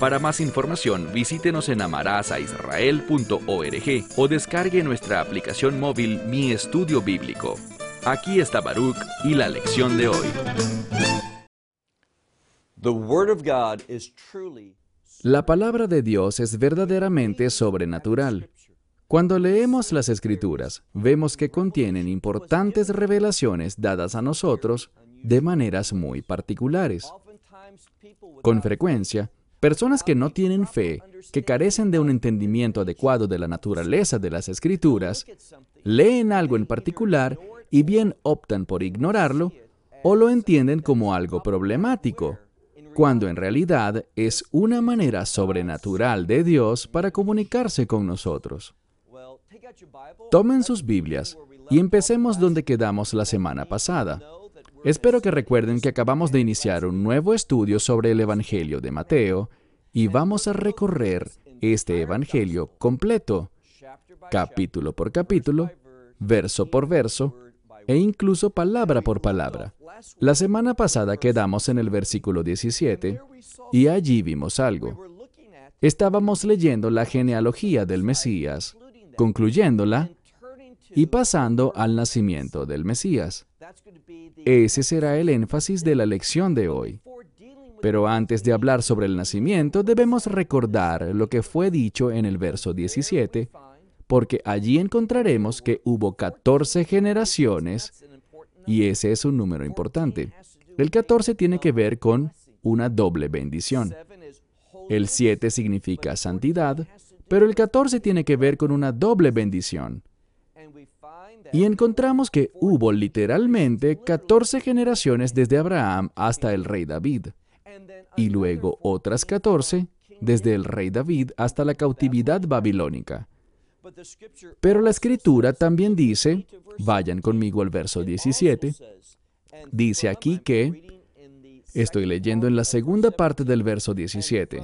Para más información, visítenos en amarazaisrael.org o descargue nuestra aplicación móvil Mi Estudio Bíblico. Aquí está Baruch y la lección de hoy. La palabra de Dios es verdaderamente sobrenatural. Cuando leemos las Escrituras, vemos que contienen importantes revelaciones dadas a nosotros de maneras muy particulares. Con frecuencia, Personas que no tienen fe, que carecen de un entendimiento adecuado de la naturaleza de las escrituras, leen algo en particular y bien optan por ignorarlo o lo entienden como algo problemático, cuando en realidad es una manera sobrenatural de Dios para comunicarse con nosotros. Tomen sus Biblias y empecemos donde quedamos la semana pasada. Espero que recuerden que acabamos de iniciar un nuevo estudio sobre el Evangelio de Mateo y vamos a recorrer este Evangelio completo, capítulo por capítulo, verso por verso e incluso palabra por palabra. La semana pasada quedamos en el versículo 17 y allí vimos algo. Estábamos leyendo la genealogía del Mesías, concluyéndola y pasando al nacimiento del Mesías. Ese será el énfasis de la lección de hoy. Pero antes de hablar sobre el nacimiento, debemos recordar lo que fue dicho en el verso 17, porque allí encontraremos que hubo 14 generaciones, y ese es un número importante. El 14 tiene que ver con una doble bendición. El 7 significa santidad, pero el 14 tiene que ver con una doble bendición. Y encontramos que hubo literalmente 14 generaciones desde Abraham hasta el rey David, y luego otras 14 desde el rey David hasta la cautividad babilónica. Pero la escritura también dice, vayan conmigo al verso 17, dice aquí que, estoy leyendo en la segunda parte del verso 17,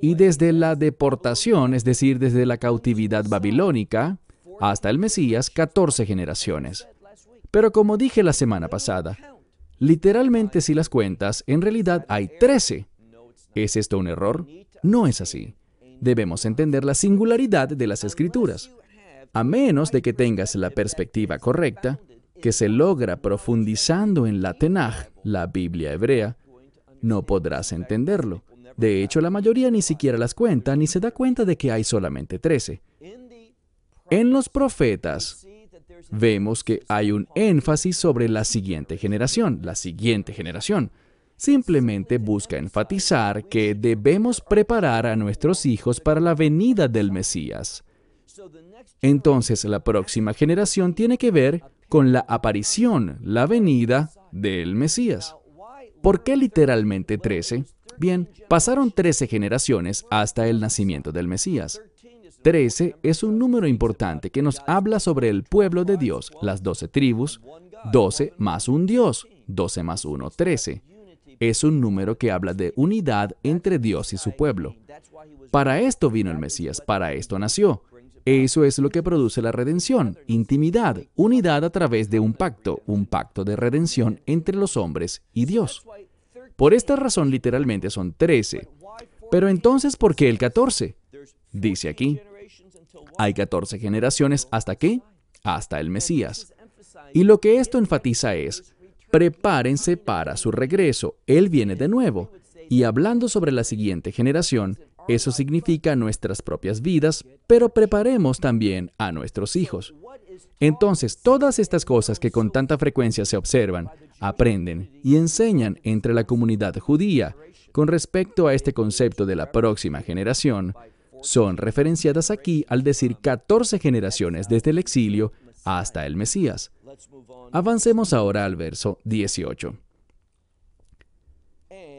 y desde la deportación, es decir, desde la cautividad babilónica, hasta el Mesías, 14 generaciones. Pero como dije la semana pasada, literalmente si las cuentas, en realidad hay 13. ¿Es esto un error? No es así. Debemos entender la singularidad de las escrituras. A menos de que tengas la perspectiva correcta, que se logra profundizando en la Tenaj, la Biblia hebrea, no podrás entenderlo. De hecho, la mayoría ni siquiera las cuenta ni se da cuenta de que hay solamente trece. En los profetas vemos que hay un énfasis sobre la siguiente generación, la siguiente generación. Simplemente busca enfatizar que debemos preparar a nuestros hijos para la venida del Mesías. Entonces la próxima generación tiene que ver con la aparición, la venida del Mesías. ¿Por qué literalmente trece? Bien, pasaron 13 generaciones hasta el nacimiento del Mesías. 13 es un número importante que nos habla sobre el pueblo de Dios, las 12 tribus, 12 más un Dios, 12 más 1, 13. Es un número que habla de unidad entre Dios y su pueblo. Para esto vino el Mesías, para esto nació. Eso es lo que produce la redención, intimidad, unidad a través de un pacto, un pacto de redención entre los hombres y Dios. Por esta razón literalmente son 13. Pero entonces, ¿por qué el 14? Dice aquí, hay 14 generaciones hasta qué? Hasta el Mesías. Y lo que esto enfatiza es, prepárense para su regreso, Él viene de nuevo. Y hablando sobre la siguiente generación, eso significa nuestras propias vidas, pero preparemos también a nuestros hijos. Entonces, todas estas cosas que con tanta frecuencia se observan, aprenden y enseñan entre la comunidad judía con respecto a este concepto de la próxima generación, son referenciadas aquí al decir 14 generaciones desde el exilio hasta el Mesías. Avancemos ahora al verso 18.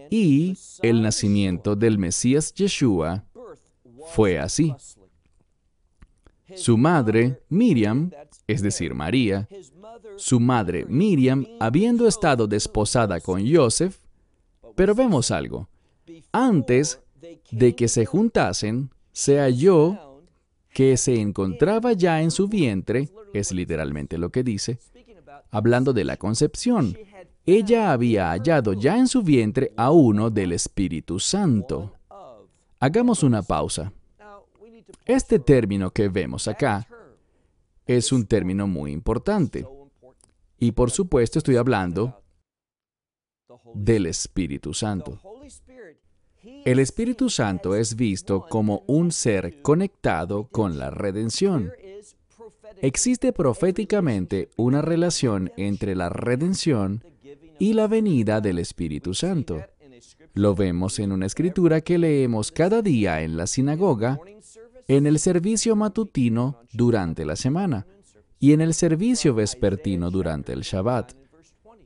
Y el nacimiento del Mesías Yeshua fue así. Su madre, Miriam, es decir, María, su madre, Miriam, habiendo estado desposada con Joseph, pero vemos algo. Antes de que se juntasen, se halló que se encontraba ya en su vientre, es literalmente lo que dice, hablando de la concepción. Ella había hallado ya en su vientre a uno del Espíritu Santo. Hagamos una pausa. Este término que vemos acá es un término muy importante. Y por supuesto estoy hablando del Espíritu Santo. El Espíritu Santo es visto como un ser conectado con la redención. Existe proféticamente una relación entre la redención y la venida del Espíritu Santo. Lo vemos en una escritura que leemos cada día en la sinagoga, en el servicio matutino durante la semana y en el servicio vespertino durante el Shabbat.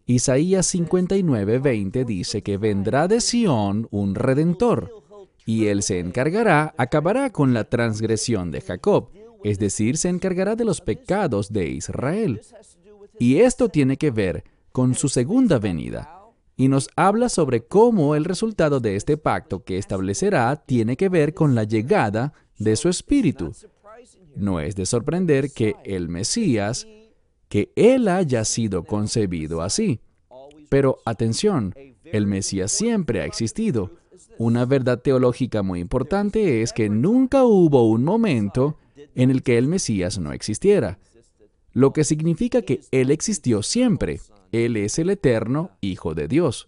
Isaías 59:20 dice que vendrá de Sión un redentor, y él se encargará, acabará con la transgresión de Jacob, es decir, se encargará de los pecados de Israel. Y esto tiene que ver con su segunda venida. Y nos habla sobre cómo el resultado de este pacto que establecerá tiene que ver con la llegada de su espíritu. No es de sorprender que el Mesías, que Él haya sido concebido así. Pero atención, el Mesías siempre ha existido. Una verdad teológica muy importante es que nunca hubo un momento en el que el Mesías no existiera, lo que significa que Él existió siempre. Él es el eterno Hijo de Dios.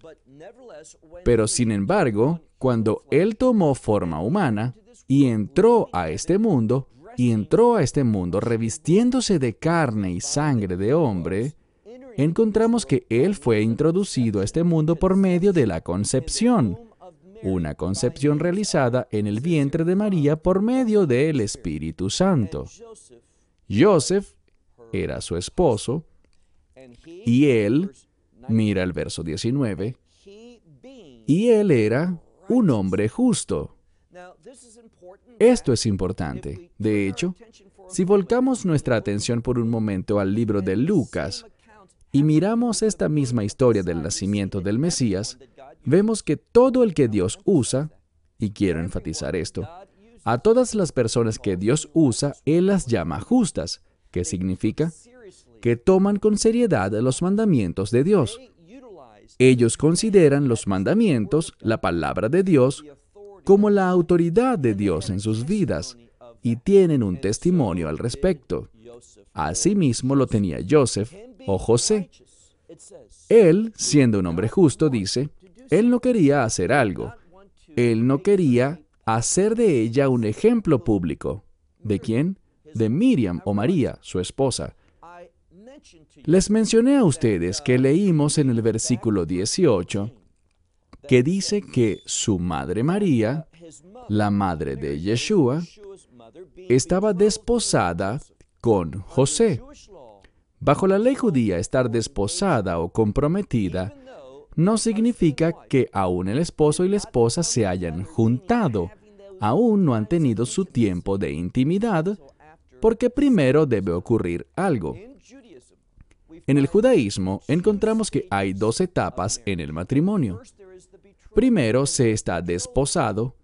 Pero sin embargo, cuando Él tomó forma humana y entró a este mundo, y entró a este mundo revistiéndose de carne y sangre de hombre, encontramos que Él fue introducido a este mundo por medio de la concepción, una concepción realizada en el vientre de María por medio del Espíritu Santo. Joseph era su esposo y él, mira el verso 19, y él era un hombre justo. Esto es importante. De hecho, si volcamos nuestra atención por un momento al libro de Lucas y miramos esta misma historia del nacimiento del Mesías, vemos que todo el que Dios usa, y quiero enfatizar esto, a todas las personas que Dios usa, Él las llama justas, que significa que toman con seriedad los mandamientos de Dios. Ellos consideran los mandamientos, la palabra de Dios, como la autoridad de Dios en sus vidas y tienen un testimonio al respecto. Asimismo lo tenía Joseph o José. Él, siendo un hombre justo, dice, él no quería hacer algo. Él no quería hacer de ella un ejemplo público. ¿De quién? De Miriam o María, su esposa. Les mencioné a ustedes que leímos en el versículo 18 que dice que su madre María, la madre de Yeshua, estaba desposada con José. Bajo la ley judía, estar desposada o comprometida no significa que aún el esposo y la esposa se hayan juntado, aún no han tenido su tiempo de intimidad, porque primero debe ocurrir algo. En el judaísmo encontramos que hay dos etapas en el matrimonio. Primero se está desposado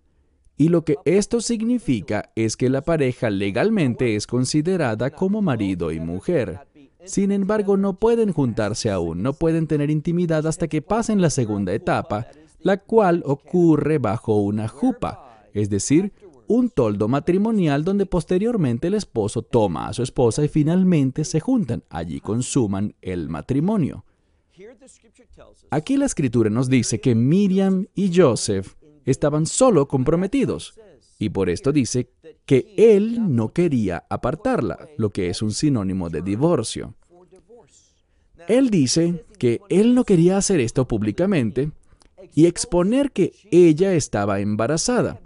y lo que esto significa es que la pareja legalmente es considerada como marido y mujer. Sin embargo, no pueden juntarse aún, no pueden tener intimidad hasta que pasen la segunda etapa, la cual ocurre bajo una jupa, es decir, un toldo matrimonial donde posteriormente el esposo toma a su esposa y finalmente se juntan, allí consuman el matrimonio. Aquí la escritura nos dice que Miriam y Joseph estaban solo comprometidos. Y por esto dice que él no quería apartarla, lo que es un sinónimo de divorcio. Él dice que él no quería hacer esto públicamente y exponer que ella estaba embarazada.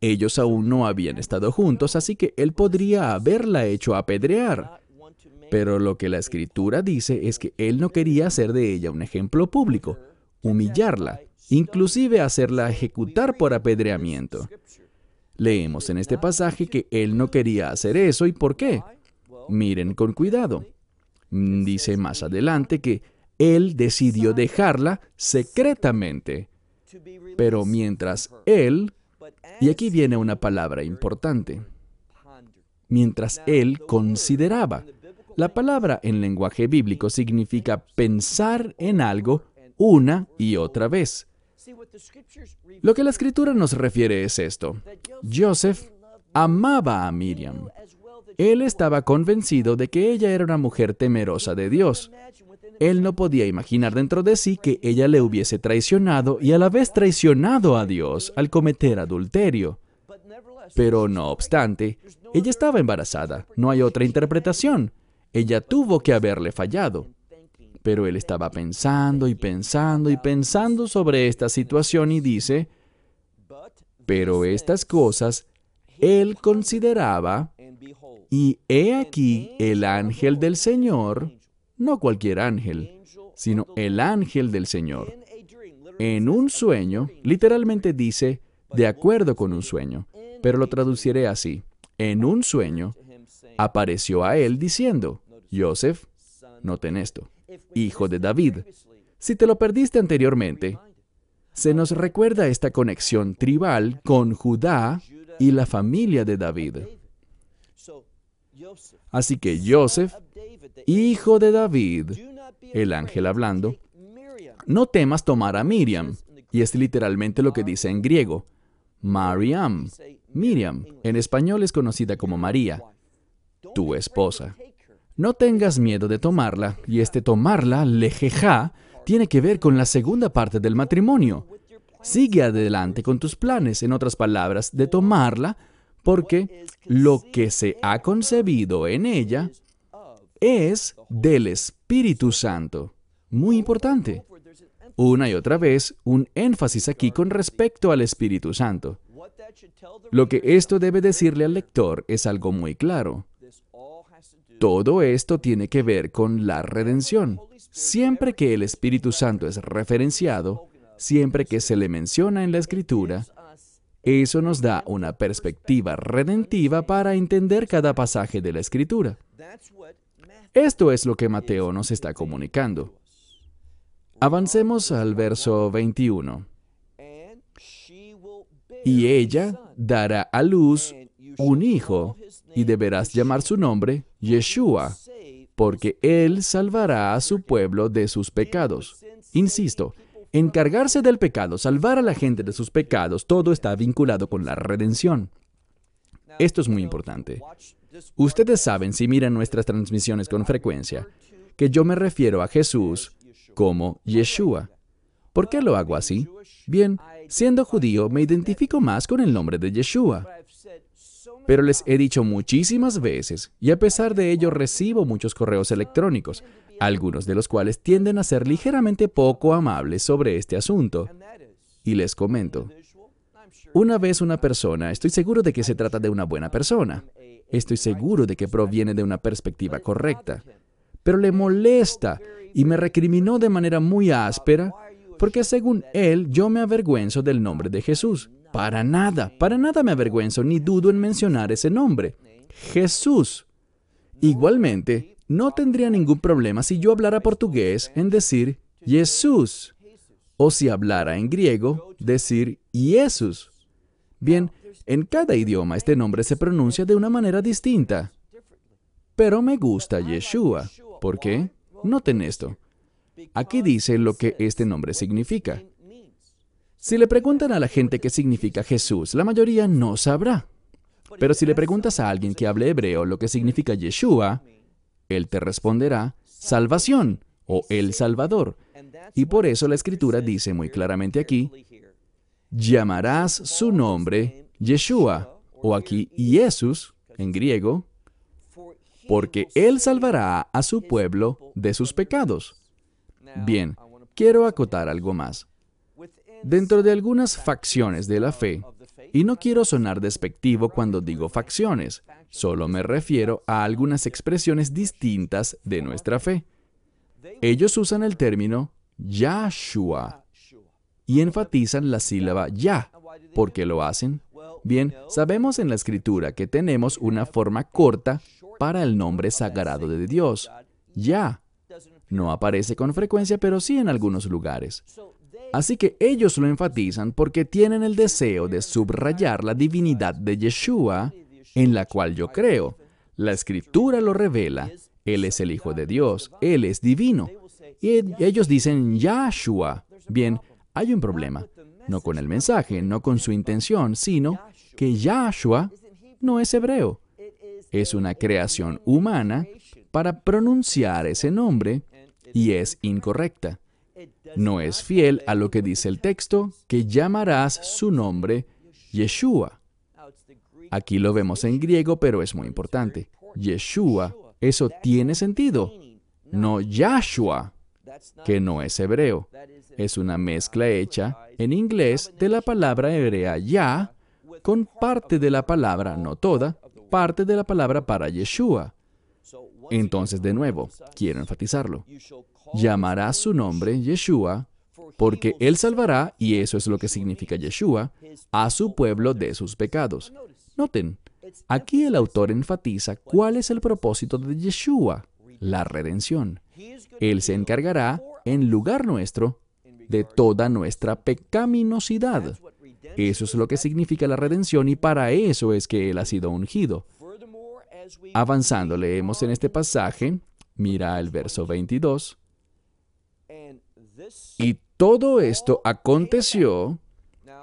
Ellos aún no habían estado juntos, así que él podría haberla hecho apedrear. Pero lo que la escritura dice es que él no quería hacer de ella un ejemplo público, humillarla, inclusive hacerla ejecutar por apedreamiento. Leemos en este pasaje que él no quería hacer eso y por qué. Miren con cuidado. Dice más adelante que él decidió dejarla secretamente. Pero mientras él, y aquí viene una palabra importante, mientras él consideraba, la palabra en lenguaje bíblico significa pensar en algo una y otra vez. Lo que la escritura nos refiere es esto. Joseph amaba a Miriam. Él estaba convencido de que ella era una mujer temerosa de Dios. Él no podía imaginar dentro de sí que ella le hubiese traicionado y a la vez traicionado a Dios al cometer adulterio. Pero no obstante, ella estaba embarazada. No hay otra interpretación. Ella tuvo que haberle fallado. Pero él estaba pensando y pensando y pensando sobre esta situación y dice, pero estas cosas él consideraba, y he aquí el ángel del Señor, no cualquier ángel, sino el ángel del Señor. En un sueño, literalmente dice, de acuerdo con un sueño, pero lo traduciré así. En un sueño, apareció a él diciendo, Joseph, noten esto, hijo de David. Si te lo perdiste anteriormente, se nos recuerda esta conexión tribal con Judá y la familia de David. Así que Joseph, hijo de David, el ángel hablando, no temas tomar a Miriam, y es literalmente lo que dice en griego, Mariam. Miriam, en español es conocida como María, tu esposa. No tengas miedo de tomarla, y este tomarla, lejeja, tiene que ver con la segunda parte del matrimonio. Sigue adelante con tus planes, en otras palabras, de tomarla, porque lo que se ha concebido en ella es del Espíritu Santo. Muy importante. Una y otra vez, un énfasis aquí con respecto al Espíritu Santo. Lo que esto debe decirle al lector es algo muy claro. Todo esto tiene que ver con la redención. Siempre que el Espíritu Santo es referenciado, siempre que se le menciona en la Escritura, eso nos da una perspectiva redentiva para entender cada pasaje de la Escritura. Esto es lo que Mateo nos está comunicando. Avancemos al verso 21. Y ella dará a luz un hijo y deberás llamar su nombre Yeshua, porque Él salvará a su pueblo de sus pecados. Insisto, encargarse del pecado, salvar a la gente de sus pecados, todo está vinculado con la redención. Esto es muy importante. Ustedes saben, si miran nuestras transmisiones con frecuencia, que yo me refiero a Jesús como Yeshua. ¿Por qué lo hago así? Bien, siendo judío, me identifico más con el nombre de Yeshua. Pero les he dicho muchísimas veces, y a pesar de ello recibo muchos correos electrónicos, algunos de los cuales tienden a ser ligeramente poco amables sobre este asunto. Y les comento, una vez una persona, estoy seguro de que se trata de una buena persona, estoy seguro de que proviene de una perspectiva correcta, pero le molesta y me recriminó de manera muy áspera porque según él yo me avergüenzo del nombre de Jesús. Para nada, para nada me avergüenzo ni dudo en mencionar ese nombre. Jesús. Igualmente, no tendría ningún problema si yo hablara portugués en decir Jesús. O si hablara en griego, decir Jesús. Bien, en cada idioma este nombre se pronuncia de una manera distinta. Pero me gusta Yeshua. ¿Por qué? Noten esto. Aquí dice lo que este nombre significa. Si le preguntan a la gente qué significa Jesús, la mayoría no sabrá. Pero si le preguntas a alguien que hable hebreo lo que significa Yeshua, él te responderá salvación o el Salvador. Y por eso la escritura dice muy claramente aquí, llamarás su nombre Yeshua, o aquí Jesús, en griego, porque él salvará a su pueblo de sus pecados. Bien, quiero acotar algo más. Dentro de algunas facciones de la fe, y no quiero sonar despectivo cuando digo facciones, solo me refiero a algunas expresiones distintas de nuestra fe. Ellos usan el término Yahshua. y enfatizan la sílaba ya. ¿Por qué lo hacen? Bien, sabemos en la escritura que tenemos una forma corta para el nombre sagrado de Dios. Ya. No aparece con frecuencia, pero sí en algunos lugares. Así que ellos lo enfatizan porque tienen el deseo de subrayar la divinidad de Yeshua, en la cual yo creo. La escritura lo revela. Él es el Hijo de Dios. Él es divino. Y ellos dicen Yahshua. Bien, hay un problema. No con el mensaje, no con su intención, sino que Yahshua no es hebreo. Es una creación humana para pronunciar ese nombre y es incorrecta. No es fiel a lo que dice el texto, que llamarás su nombre Yeshua. Aquí lo vemos en griego, pero es muy importante. Yeshua, eso tiene sentido. No Yahshua, que no es hebreo. Es una mezcla hecha en inglés de la palabra hebrea Yah con parte de la palabra, no toda, parte de la palabra para Yeshua. Entonces, de nuevo, quiero enfatizarlo. Llamará su nombre Yeshua, porque Él salvará, y eso es lo que significa Yeshua, a su pueblo de sus pecados. Noten, aquí el autor enfatiza cuál es el propósito de Yeshua, la redención. Él se encargará, en lugar nuestro, de toda nuestra pecaminosidad. Eso es lo que significa la redención y para eso es que Él ha sido ungido. Avanzando, leemos en este pasaje, mira el verso 22, y todo esto aconteció,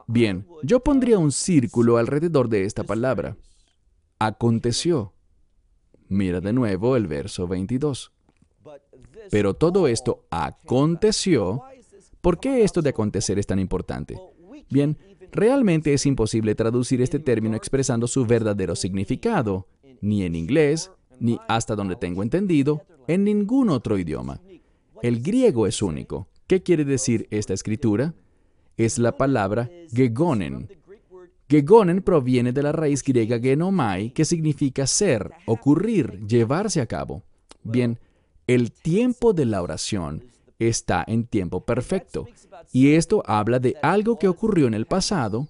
bien, yo pondría un círculo alrededor de esta palabra, aconteció. Mira de nuevo el verso 22. Pero todo esto aconteció. ¿Por qué esto de acontecer es tan importante? Bien, realmente es imposible traducir este término expresando su verdadero significado, ni en inglés, ni hasta donde tengo entendido, en ningún otro idioma. El griego es único. ¿Qué quiere decir esta escritura? Es la palabra gegonen. Gegonen proviene de la raíz griega genomai, que significa ser, ocurrir, llevarse a cabo. Bien, el tiempo de la oración está en tiempo perfecto, y esto habla de algo que ocurrió en el pasado,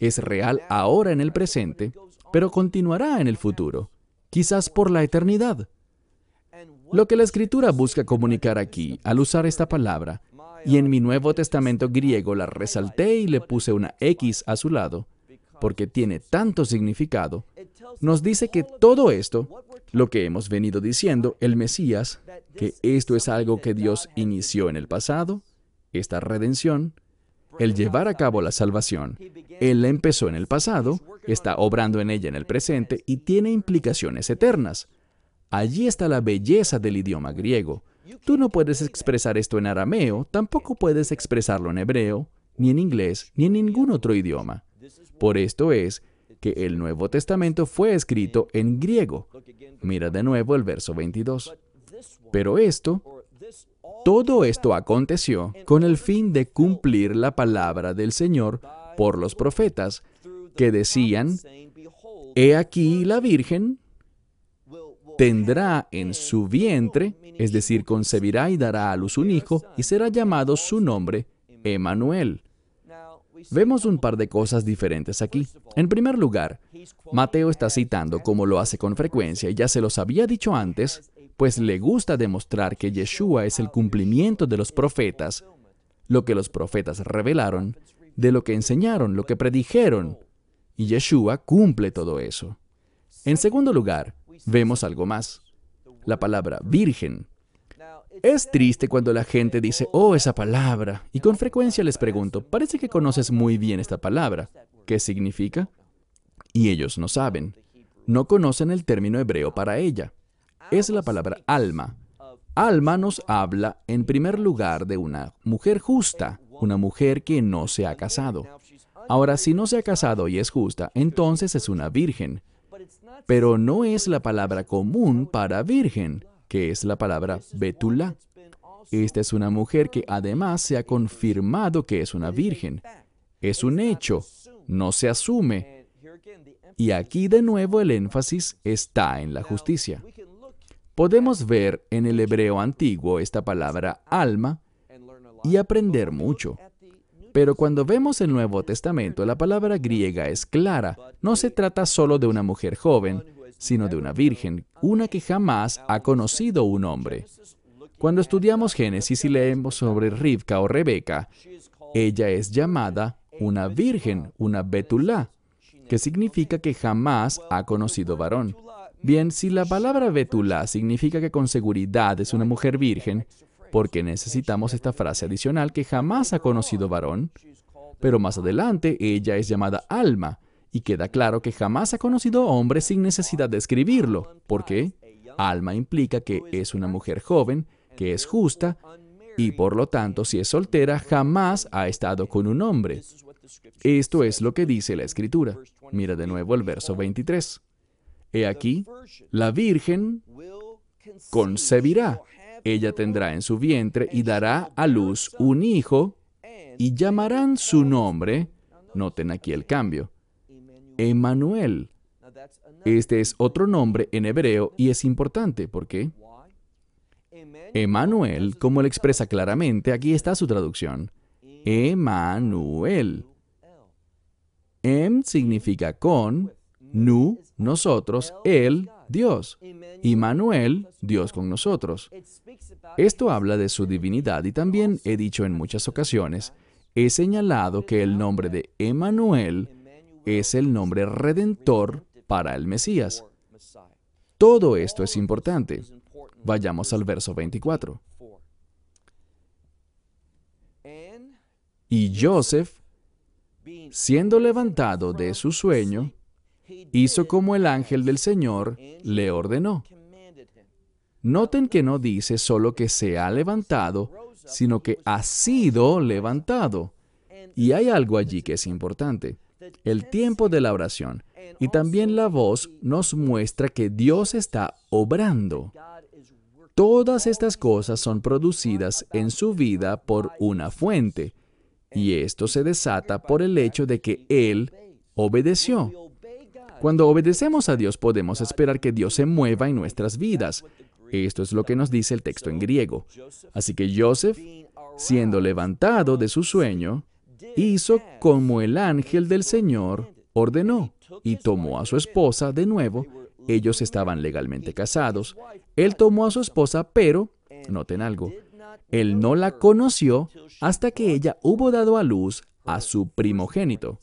es real ahora en el presente, pero continuará en el futuro, quizás por la eternidad. Lo que la escritura busca comunicar aquí, al usar esta palabra, y en mi Nuevo Testamento griego la resalté y le puse una X a su lado, porque tiene tanto significado, nos dice que todo esto, lo que hemos venido diciendo, el Mesías, que esto es algo que Dios inició en el pasado, esta redención, el llevar a cabo la salvación. Él la empezó en el pasado, está obrando en ella en el presente y tiene implicaciones eternas. Allí está la belleza del idioma griego. Tú no puedes expresar esto en arameo, tampoco puedes expresarlo en hebreo, ni en inglés, ni en ningún otro idioma. Por esto es que el Nuevo Testamento fue escrito en griego. Mira de nuevo el verso 22. Pero esto, todo esto aconteció con el fin de cumplir la palabra del Señor por los profetas, que decían, He aquí la Virgen tendrá en su vientre, es decir, concebirá y dará a luz un hijo, y será llamado su nombre Emanuel. Vemos un par de cosas diferentes aquí. En primer lugar, Mateo está citando, como lo hace con frecuencia, y ya se los había dicho antes, pues le gusta demostrar que Yeshua es el cumplimiento de los profetas, lo que los profetas revelaron, de lo que enseñaron, lo que predijeron, y Yeshua cumple todo eso. En segundo lugar, vemos algo más, la palabra virgen. Es triste cuando la gente dice, oh, esa palabra, y con frecuencia les pregunto, parece que conoces muy bien esta palabra. ¿Qué significa? Y ellos no saben. No conocen el término hebreo para ella. Es la palabra alma. Alma nos habla, en primer lugar, de una mujer justa, una mujer que no se ha casado. Ahora, si no se ha casado y es justa, entonces es una virgen. Pero no es la palabra común para virgen que es la palabra Betula. Esta es una mujer que además se ha confirmado que es una virgen. Es un hecho, no se asume. Y aquí de nuevo el énfasis está en la justicia. Podemos ver en el hebreo antiguo esta palabra alma y aprender mucho. Pero cuando vemos el Nuevo Testamento, la palabra griega es clara. No se trata solo de una mujer joven, sino de una virgen, una que jamás ha conocido un hombre. Cuando estudiamos Génesis y leemos sobre Rivka o Rebeca, ella es llamada una virgen, una betulá, que significa que jamás ha conocido varón. Bien, si la palabra betulá significa que con seguridad es una mujer virgen, porque necesitamos esta frase adicional que jamás ha conocido varón, pero más adelante ella es llamada alma, y queda claro que jamás ha conocido hombre sin necesidad de escribirlo, porque alma implica que es una mujer joven, que es justa, y por lo tanto, si es soltera, jamás ha estado con un hombre. Esto es lo que dice la Escritura. Mira de nuevo el verso 23. He aquí, la Virgen concebirá, ella tendrá en su vientre y dará a luz un hijo, y llamarán su nombre, noten aquí el cambio, Emanuel. Este es otro nombre en hebreo y es importante, ¿por qué? Emanuel, como lo expresa claramente, aquí está su traducción. Emanuel. Em significa con, nu, nosotros, él, Dios. Y Manuel, Dios con nosotros. Esto habla de su divinidad y también he dicho en muchas ocasiones, he señalado que el nombre de Emanuel es el nombre redentor para el Mesías. Todo esto es importante. Vayamos al verso 24. Y Joseph, siendo levantado de su sueño, hizo como el ángel del Señor le ordenó. Noten que no dice solo que se ha levantado, sino que ha sido levantado. Y hay algo allí que es importante. El tiempo de la oración y también la voz nos muestra que Dios está obrando. Todas estas cosas son producidas en su vida por una fuente, y esto se desata por el hecho de que Él obedeció. Cuando obedecemos a Dios podemos esperar que Dios se mueva en nuestras vidas. Esto es lo que nos dice el texto en griego. Así que Joseph, siendo levantado de su sueño, hizo como el ángel del Señor ordenó, y tomó a su esposa de nuevo ellos estaban legalmente casados. Él tomó a su esposa, pero, noten algo, él no la conoció hasta que ella hubo dado a luz a su primogénito.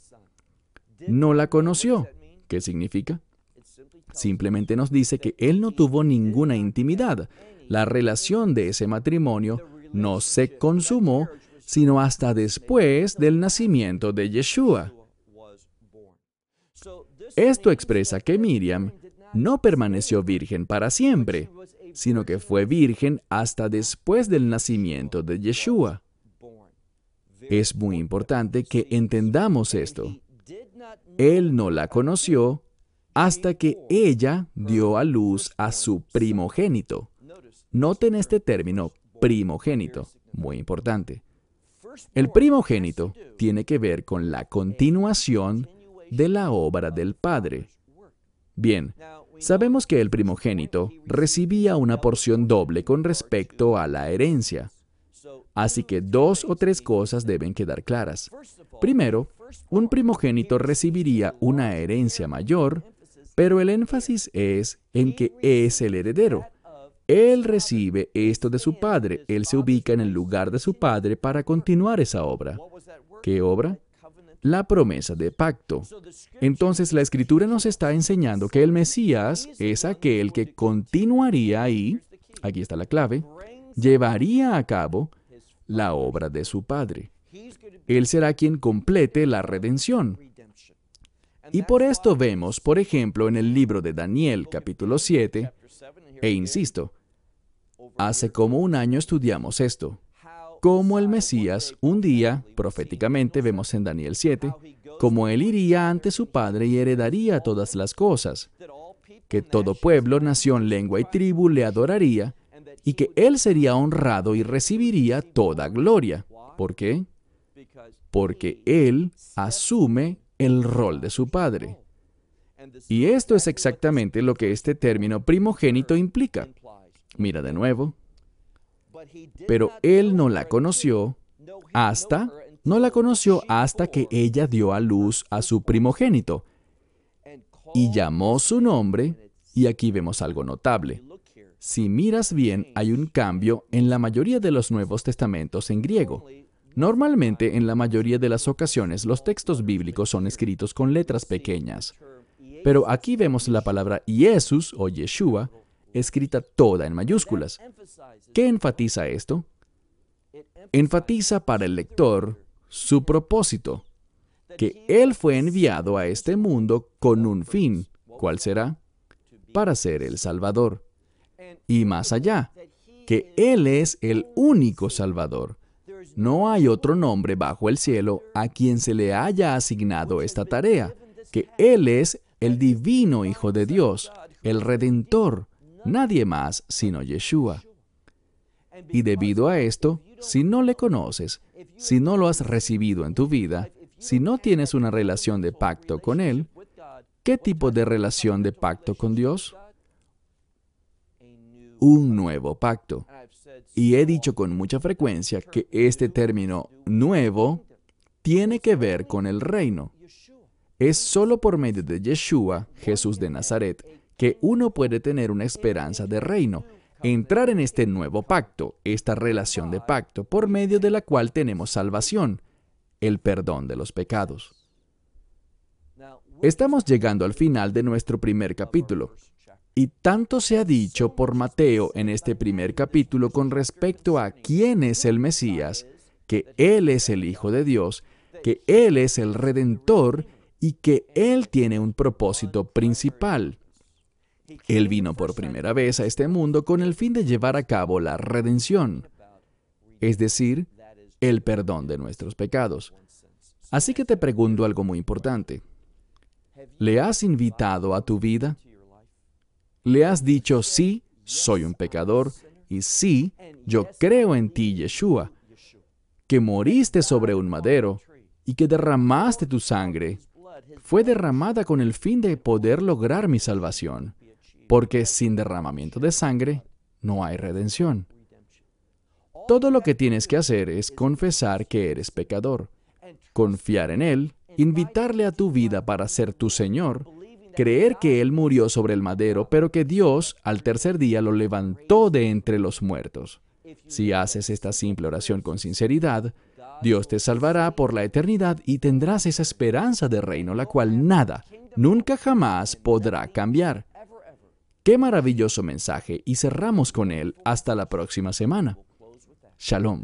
No la conoció. ¿Qué significa? Simplemente nos dice que él no tuvo ninguna intimidad. La relación de ese matrimonio no se consumó sino hasta después del nacimiento de Yeshua. Esto expresa que Miriam no permaneció virgen para siempre, sino que fue virgen hasta después del nacimiento de Yeshua. Es muy importante que entendamos esto. Él no la conoció hasta que ella dio a luz a su primogénito. Noten este término, primogénito, muy importante. El primogénito tiene que ver con la continuación de la obra del Padre. Bien, Sabemos que el primogénito recibía una porción doble con respecto a la herencia. Así que dos o tres cosas deben quedar claras. Primero, un primogénito recibiría una herencia mayor, pero el énfasis es en que es el heredero. Él recibe esto de su padre, él se ubica en el lugar de su padre para continuar esa obra. ¿Qué obra? la promesa de pacto. Entonces la escritura nos está enseñando que el Mesías es aquel que continuaría ahí, aquí está la clave, llevaría a cabo la obra de su Padre. Él será quien complete la redención. Y por esto vemos, por ejemplo, en el libro de Daniel capítulo 7, e insisto, hace como un año estudiamos esto, como el Mesías, un día, proféticamente vemos en Daniel 7, como él iría ante su Padre y heredaría todas las cosas, que todo pueblo, nación, lengua y tribu le adoraría, y que él sería honrado y recibiría toda gloria. ¿Por qué? Porque él asume el rol de su Padre. Y esto es exactamente lo que este término primogénito implica. Mira de nuevo, pero él no la conoció hasta no la conoció hasta que ella dio a luz a su primogénito y llamó su nombre, y aquí vemos algo notable. Si miras bien, hay un cambio en la mayoría de los Nuevos Testamentos en griego. Normalmente, en la mayoría de las ocasiones, los textos bíblicos son escritos con letras pequeñas. Pero aquí vemos la palabra Jesús o Yeshua escrita toda en mayúsculas. ¿Qué enfatiza esto? Enfatiza para el lector su propósito, que Él fue enviado a este mundo con un fin. ¿Cuál será? Para ser el Salvador. Y más allá, que Él es el único Salvador. No hay otro nombre bajo el cielo a quien se le haya asignado esta tarea, que Él es el divino Hijo de Dios, el Redentor, nadie más sino Yeshua. Y debido a esto, si no le conoces, si no lo has recibido en tu vida, si no tienes una relación de pacto con Él, ¿qué tipo de relación de pacto con Dios? Un nuevo pacto. Y he dicho con mucha frecuencia que este término nuevo tiene que ver con el reino. Es solo por medio de Yeshua, Jesús de Nazaret, que uno puede tener una esperanza de reino, entrar en este nuevo pacto, esta relación de pacto, por medio de la cual tenemos salvación, el perdón de los pecados. Estamos llegando al final de nuestro primer capítulo. Y tanto se ha dicho por Mateo en este primer capítulo con respecto a quién es el Mesías, que Él es el Hijo de Dios, que Él es el Redentor y que Él tiene un propósito principal. Él vino por primera vez a este mundo con el fin de llevar a cabo la redención, es decir, el perdón de nuestros pecados. Así que te pregunto algo muy importante. ¿Le has invitado a tu vida? ¿Le has dicho, sí, soy un pecador y sí, yo creo en ti, Yeshua, que moriste sobre un madero y que derramaste tu sangre? Fue derramada con el fin de poder lograr mi salvación, porque sin derramamiento de sangre no hay redención. Todo lo que tienes que hacer es confesar que eres pecador, confiar en Él, invitarle a tu vida para ser tu Señor, creer que Él murió sobre el madero, pero que Dios al tercer día lo levantó de entre los muertos. Si haces esta simple oración con sinceridad, Dios te salvará por la eternidad y tendrás esa esperanza de reino, la cual nada, nunca jamás podrá cambiar. Qué maravilloso mensaje y cerramos con él hasta la próxima semana. Shalom.